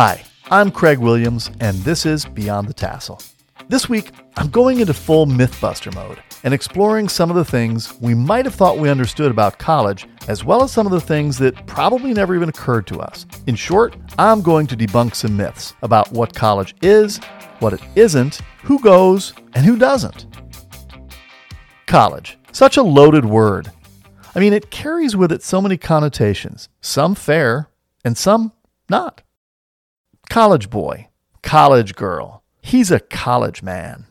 Hi, I'm Craig Williams, and this is Beyond the Tassel. This week, I'm going into full Mythbuster mode and exploring some of the things we might have thought we understood about college, as well as some of the things that probably never even occurred to us. In short, I'm going to debunk some myths about what college is, what it isn't, who goes, and who doesn't. College. Such a loaded word. I mean, it carries with it so many connotations, some fair and some not. College boy, college girl, he's a college man.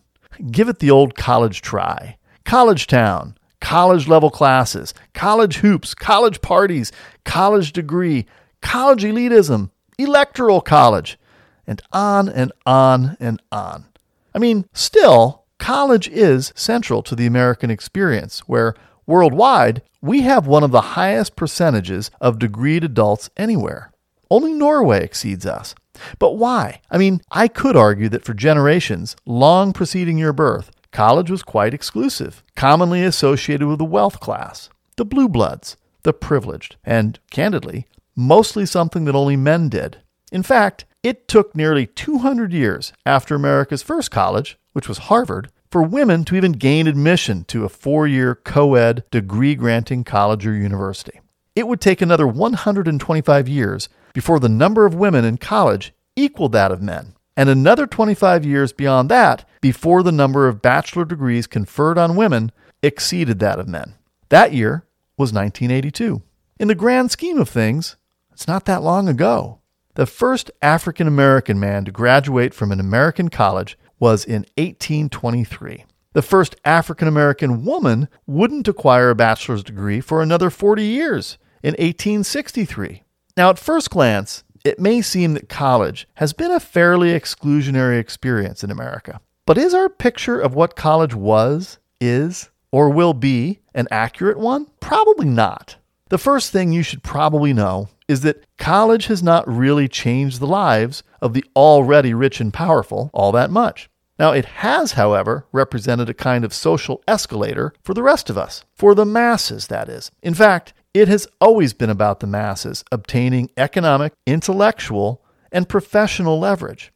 Give it the old college try. College town, college level classes, college hoops, college parties, college degree, college elitism, electoral college, and on and on and on. I mean, still, college is central to the American experience, where worldwide, we have one of the highest percentages of degreed adults anywhere. Only Norway exceeds us. But why? I mean, I could argue that for generations, long preceding your birth, college was quite exclusive, commonly associated with the wealth class, the blue bloods, the privileged, and, candidly, mostly something that only men did. In fact, it took nearly 200 years after America's first college, which was Harvard, for women to even gain admission to a four year co ed degree granting college or university. It would take another 125 years before the number of women in college equaled that of men, and another 25 years beyond that before the number of bachelor degrees conferred on women exceeded that of men. That year was 1982. In the grand scheme of things, it's not that long ago. The first African American man to graduate from an American college was in 1823. The first African American woman wouldn't acquire a bachelor's degree for another 40 years in 1863. Now, at first glance, it may seem that college has been a fairly exclusionary experience in America. But is our picture of what college was, is, or will be an accurate one? Probably not. The first thing you should probably know is that college has not really changed the lives of the already rich and powerful all that much. Now, it has, however, represented a kind of social escalator for the rest of us, for the masses, that is. In fact, it has always been about the masses obtaining economic, intellectual, and professional leverage,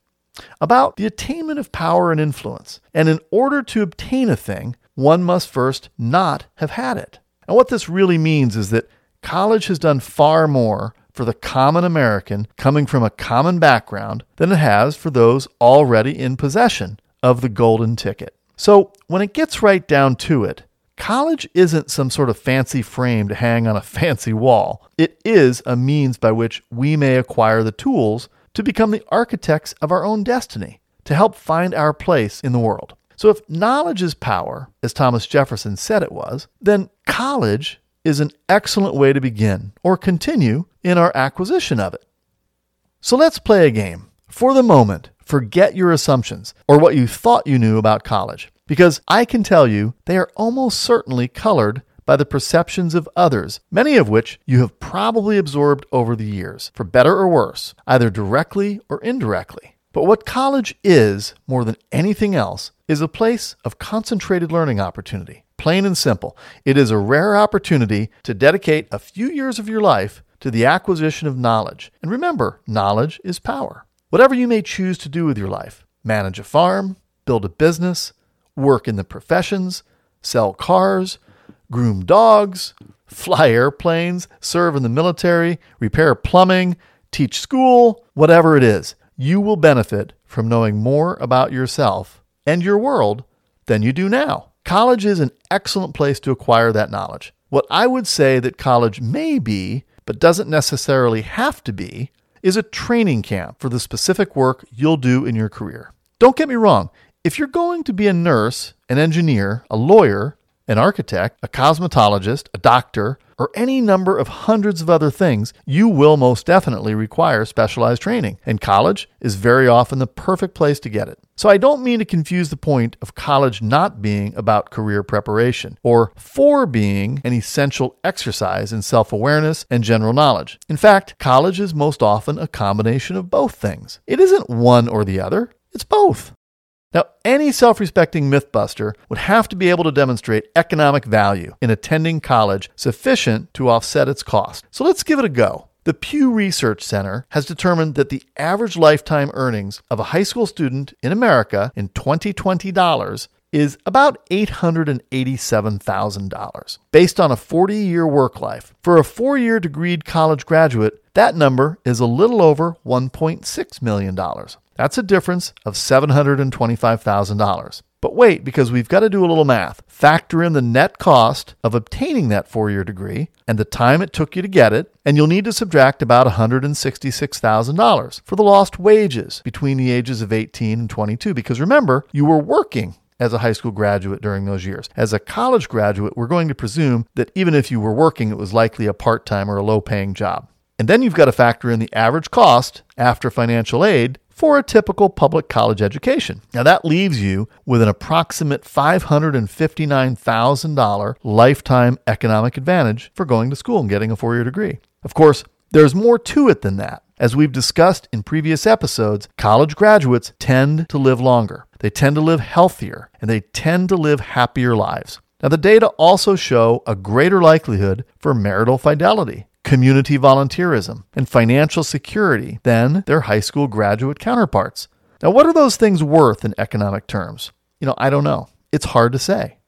about the attainment of power and influence. And in order to obtain a thing, one must first not have had it. And what this really means is that college has done far more for the common American coming from a common background than it has for those already in possession of the golden ticket. So, when it gets right down to it, College isn't some sort of fancy frame to hang on a fancy wall. It is a means by which we may acquire the tools to become the architects of our own destiny, to help find our place in the world. So, if knowledge is power, as Thomas Jefferson said it was, then college is an excellent way to begin or continue in our acquisition of it. So, let's play a game. For the moment, forget your assumptions or what you thought you knew about college because I can tell you they are almost certainly colored by the perceptions of others, many of which you have probably absorbed over the years, for better or worse, either directly or indirectly. But what college is, more than anything else, is a place of concentrated learning opportunity. Plain and simple, it is a rare opportunity to dedicate a few years of your life to the acquisition of knowledge. And remember, knowledge is power. Whatever you may choose to do with your life manage a farm, build a business, work in the professions, sell cars, groom dogs, fly airplanes, serve in the military, repair plumbing, teach school, whatever it is, you will benefit from knowing more about yourself and your world than you do now. College is an excellent place to acquire that knowledge. What I would say that college may be, but doesn't necessarily have to be, is a training camp for the specific work you'll do in your career. Don't get me wrong, if you're going to be a nurse, an engineer, a lawyer, an architect, a cosmetologist, a doctor, or any number of hundreds of other things, you will most definitely require specialized training, and college is very often the perfect place to get it. So I don't mean to confuse the point of college not being about career preparation or for being an essential exercise in self awareness and general knowledge. In fact, college is most often a combination of both things. It isn't one or the other, it's both. Now, any self respecting mythbuster would have to be able to demonstrate economic value in attending college sufficient to offset its cost. So let's give it a go. The Pew Research Center has determined that the average lifetime earnings of a high school student in America in 2020 dollars is about $887,000 based on a 40 year work life. For a four year degreed college graduate, that number is a little over $1.6 million. That's a difference of $725,000. But wait, because we've got to do a little math. Factor in the net cost of obtaining that four year degree and the time it took you to get it, and you'll need to subtract about $166,000 for the lost wages between the ages of 18 and 22. Because remember, you were working as a high school graduate during those years. As a college graduate, we're going to presume that even if you were working, it was likely a part time or a low paying job. And then you've got to factor in the average cost after financial aid for a typical public college education. Now, that leaves you with an approximate $559,000 lifetime economic advantage for going to school and getting a four year degree. Of course, there's more to it than that. As we've discussed in previous episodes, college graduates tend to live longer, they tend to live healthier, and they tend to live happier lives. Now, the data also show a greater likelihood for marital fidelity, community volunteerism, and financial security than their high school graduate counterparts. Now, what are those things worth in economic terms? You know, I don't know. It's hard to say.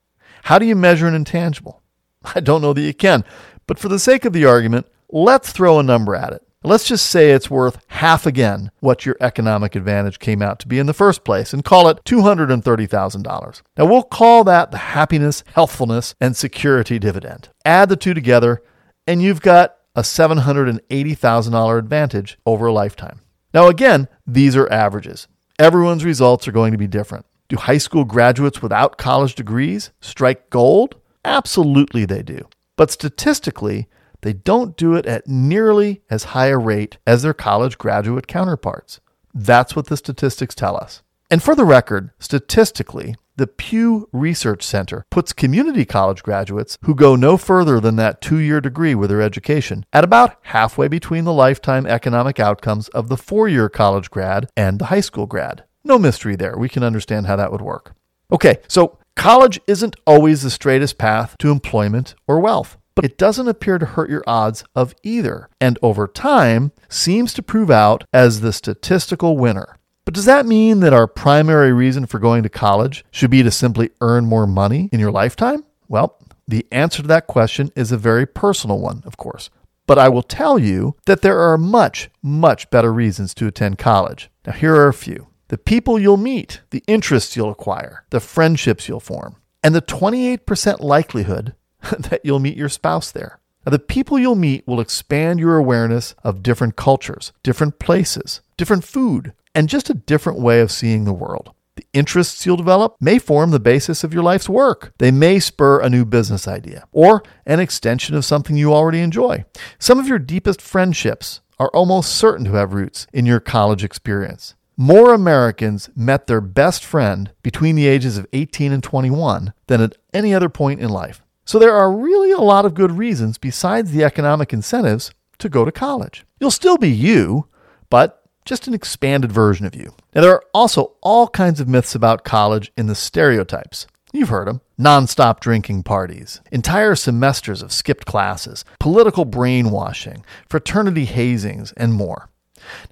How do you measure an intangible? I don't know that you can, but for the sake of the argument, let's throw a number at it. Let's just say it's worth half again what your economic advantage came out to be in the first place and call it $230,000. Now we'll call that the happiness, healthfulness, and security dividend. Add the two together, and you've got a $780,000 advantage over a lifetime. Now, again, these are averages. Everyone's results are going to be different. Do high school graduates without college degrees strike gold? Absolutely, they do. But statistically, they don't do it at nearly as high a rate as their college graduate counterparts. That's what the statistics tell us. And for the record, statistically, the Pew Research Center puts community college graduates who go no further than that two year degree with their education at about halfway between the lifetime economic outcomes of the four year college grad and the high school grad. No mystery there. We can understand how that would work. Okay, so college isn't always the straightest path to employment or wealth but it doesn't appear to hurt your odds of either, and over time seems to prove out as the statistical winner. But does that mean that our primary reason for going to college should be to simply earn more money in your lifetime? Well, the answer to that question is a very personal one, of course. But I will tell you that there are much, much better reasons to attend college. Now, here are a few the people you'll meet, the interests you'll acquire, the friendships you'll form, and the 28% likelihood that you'll meet your spouse there. Now, the people you'll meet will expand your awareness of different cultures, different places, different food, and just a different way of seeing the world. The interests you'll develop may form the basis of your life's work. They may spur a new business idea or an extension of something you already enjoy. Some of your deepest friendships are almost certain to have roots in your college experience. More Americans met their best friend between the ages of 18 and 21 than at any other point in life. So there are really a lot of good reasons besides the economic incentives to go to college. You'll still be you, but just an expanded version of you. Now, there are also all kinds of myths about college in the stereotypes. You've heard them nonstop drinking parties, entire semesters of skipped classes, political brainwashing, fraternity hazings, and more.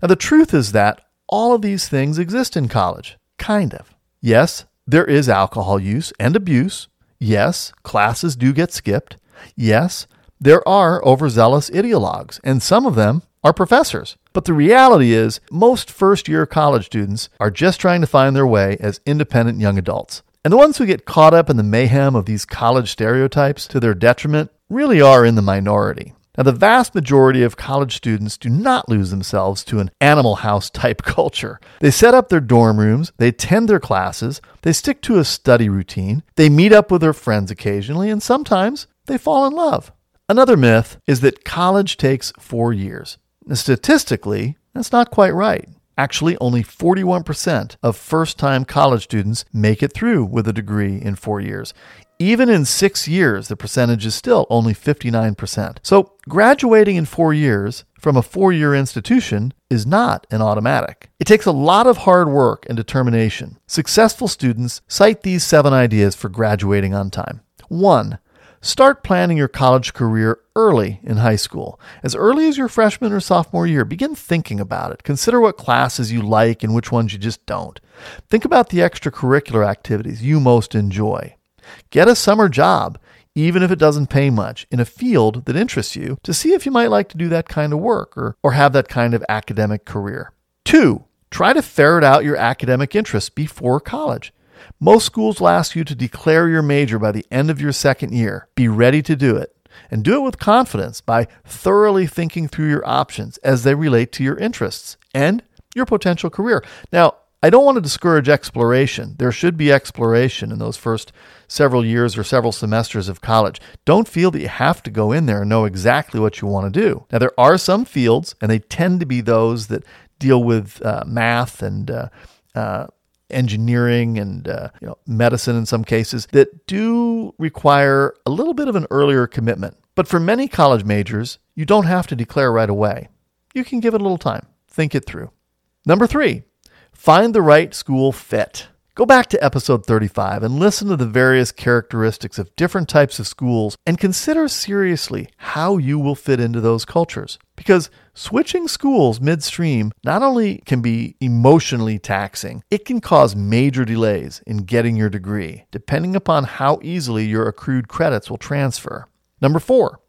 Now, the truth is that all of these things exist in college, kind of. Yes, there is alcohol use and abuse, Yes, classes do get skipped. Yes, there are overzealous ideologues, and some of them are professors. But the reality is, most first year college students are just trying to find their way as independent young adults. And the ones who get caught up in the mayhem of these college stereotypes to their detriment really are in the minority. Now, the vast majority of college students do not lose themselves to an animal house type culture. They set up their dorm rooms, they attend their classes, they stick to a study routine, they meet up with their friends occasionally, and sometimes they fall in love. Another myth is that college takes four years. Statistically, that's not quite right. Actually, only 41% of first time college students make it through with a degree in four years. Even in six years, the percentage is still only 59%. So, graduating in four years from a four year institution is not an automatic. It takes a lot of hard work and determination. Successful students cite these seven ideas for graduating on time. One, Start planning your college career early in high school. As early as your freshman or sophomore year, begin thinking about it. Consider what classes you like and which ones you just don't. Think about the extracurricular activities you most enjoy. Get a summer job, even if it doesn't pay much, in a field that interests you to see if you might like to do that kind of work or, or have that kind of academic career. Two, try to ferret out your academic interests before college. Most schools will ask you to declare your major by the end of your second year. Be ready to do it. And do it with confidence by thoroughly thinking through your options as they relate to your interests and your potential career. Now, I don't want to discourage exploration. There should be exploration in those first several years or several semesters of college. Don't feel that you have to go in there and know exactly what you want to do. Now, there are some fields, and they tend to be those that deal with uh, math and uh, uh, engineering and uh, you know, medicine in some cases that do require a little bit of an earlier commitment. But for many college majors, you don't have to declare right away. You can give it a little time, think it through. Number three, find the right school fit. Go back to episode 35 and listen to the various characteristics of different types of schools and consider seriously how you will fit into those cultures. Because switching schools midstream not only can be emotionally taxing, it can cause major delays in getting your degree, depending upon how easily your accrued credits will transfer. Number four,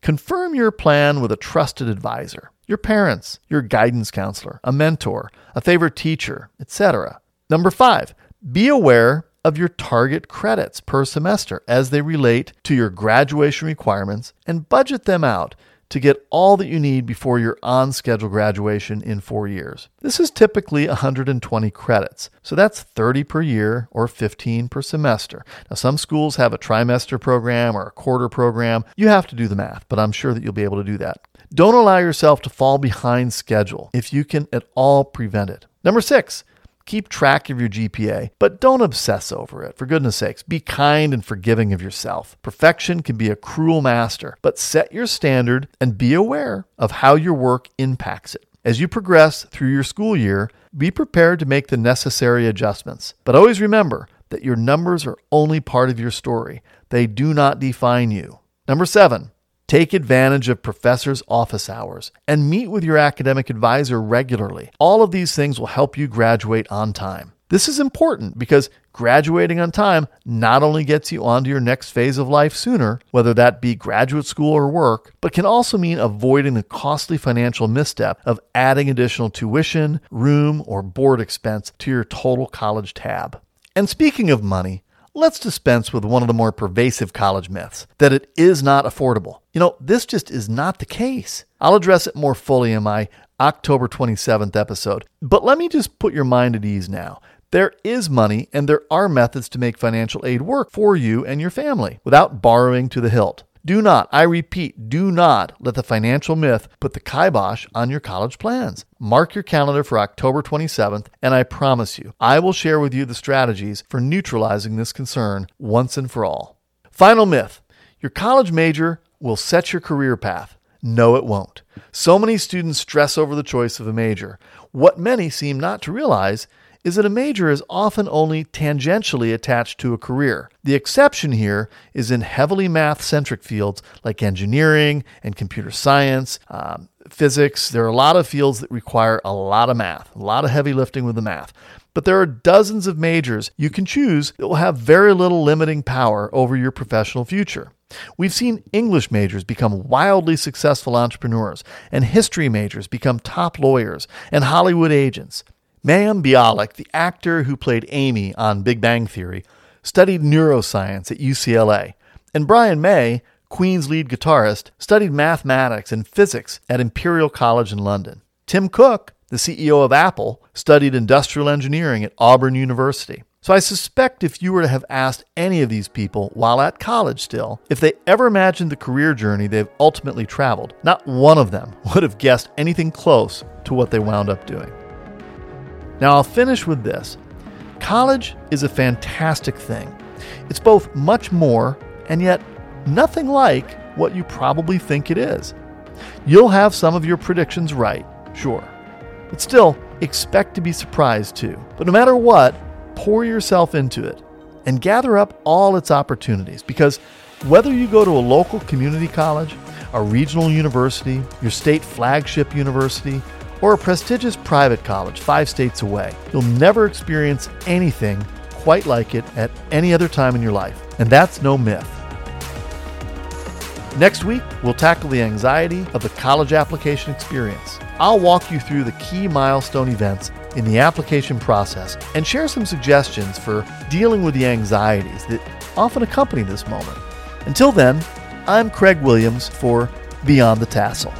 confirm your plan with a trusted advisor your parents, your guidance counselor, a mentor, a favorite teacher, etc. Number five, be aware of your target credits per semester as they relate to your graduation requirements and budget them out to get all that you need before your on schedule graduation in four years. This is typically 120 credits, so that's 30 per year or 15 per semester. Now, some schools have a trimester program or a quarter program. You have to do the math, but I'm sure that you'll be able to do that. Don't allow yourself to fall behind schedule if you can at all prevent it. Number six, Keep track of your GPA, but don't obsess over it. For goodness sakes, be kind and forgiving of yourself. Perfection can be a cruel master, but set your standard and be aware of how your work impacts it. As you progress through your school year, be prepared to make the necessary adjustments. But always remember that your numbers are only part of your story, they do not define you. Number seven, Take advantage of professors' office hours and meet with your academic advisor regularly. All of these things will help you graduate on time. This is important because graduating on time not only gets you onto your next phase of life sooner, whether that be graduate school or work, but can also mean avoiding the costly financial misstep of adding additional tuition, room, or board expense to your total college tab. And speaking of money, let's dispense with one of the more pervasive college myths that it is not affordable. You know, this just is not the case. I'll address it more fully in my October 27th episode, but let me just put your mind at ease now. There is money and there are methods to make financial aid work for you and your family without borrowing to the hilt. Do not, I repeat, do not let the financial myth put the kibosh on your college plans. Mark your calendar for October 27th, and I promise you, I will share with you the strategies for neutralizing this concern once and for all. Final myth your college major will set your career path. No, it won't. So many students stress over the choice of a major. What many seem not to realize is that a major is often only tangentially attached to a career. The exception here is in heavily math centric fields like engineering and computer science, um, physics. There are a lot of fields that require a lot of math, a lot of heavy lifting with the math. But there are dozens of majors you can choose that will have very little limiting power over your professional future. We've seen English majors become wildly successful entrepreneurs, and history majors become top lawyers and Hollywood agents. Mayim Bialik, the actor who played Amy on Big Bang Theory, studied neuroscience at UCLA, and Brian May, Queen's lead guitarist, studied mathematics and physics at Imperial College in London. Tim Cook, the CEO of Apple, studied industrial engineering at Auburn University. So I suspect if you were to have asked any of these people while at college still, if they ever imagined the career journey they've ultimately traveled, not one of them would have guessed anything close to what they wound up doing. Now, I'll finish with this college is a fantastic thing. It's both much more and yet nothing like what you probably think it is. You'll have some of your predictions right, sure. But still, expect to be surprised too. But no matter what, pour yourself into it and gather up all its opportunities because Whether you go to a local community college, a regional university, your state flagship university, or a prestigious private college five states away, you'll never experience anything quite like it at any other time in your life. And that's no myth. Next week, we'll tackle the anxiety of the college application experience. I'll walk you through the key milestone events in the application process and share some suggestions for dealing with the anxieties that often accompany this moment. Until then, I'm Craig Williams for Beyond the Tassel.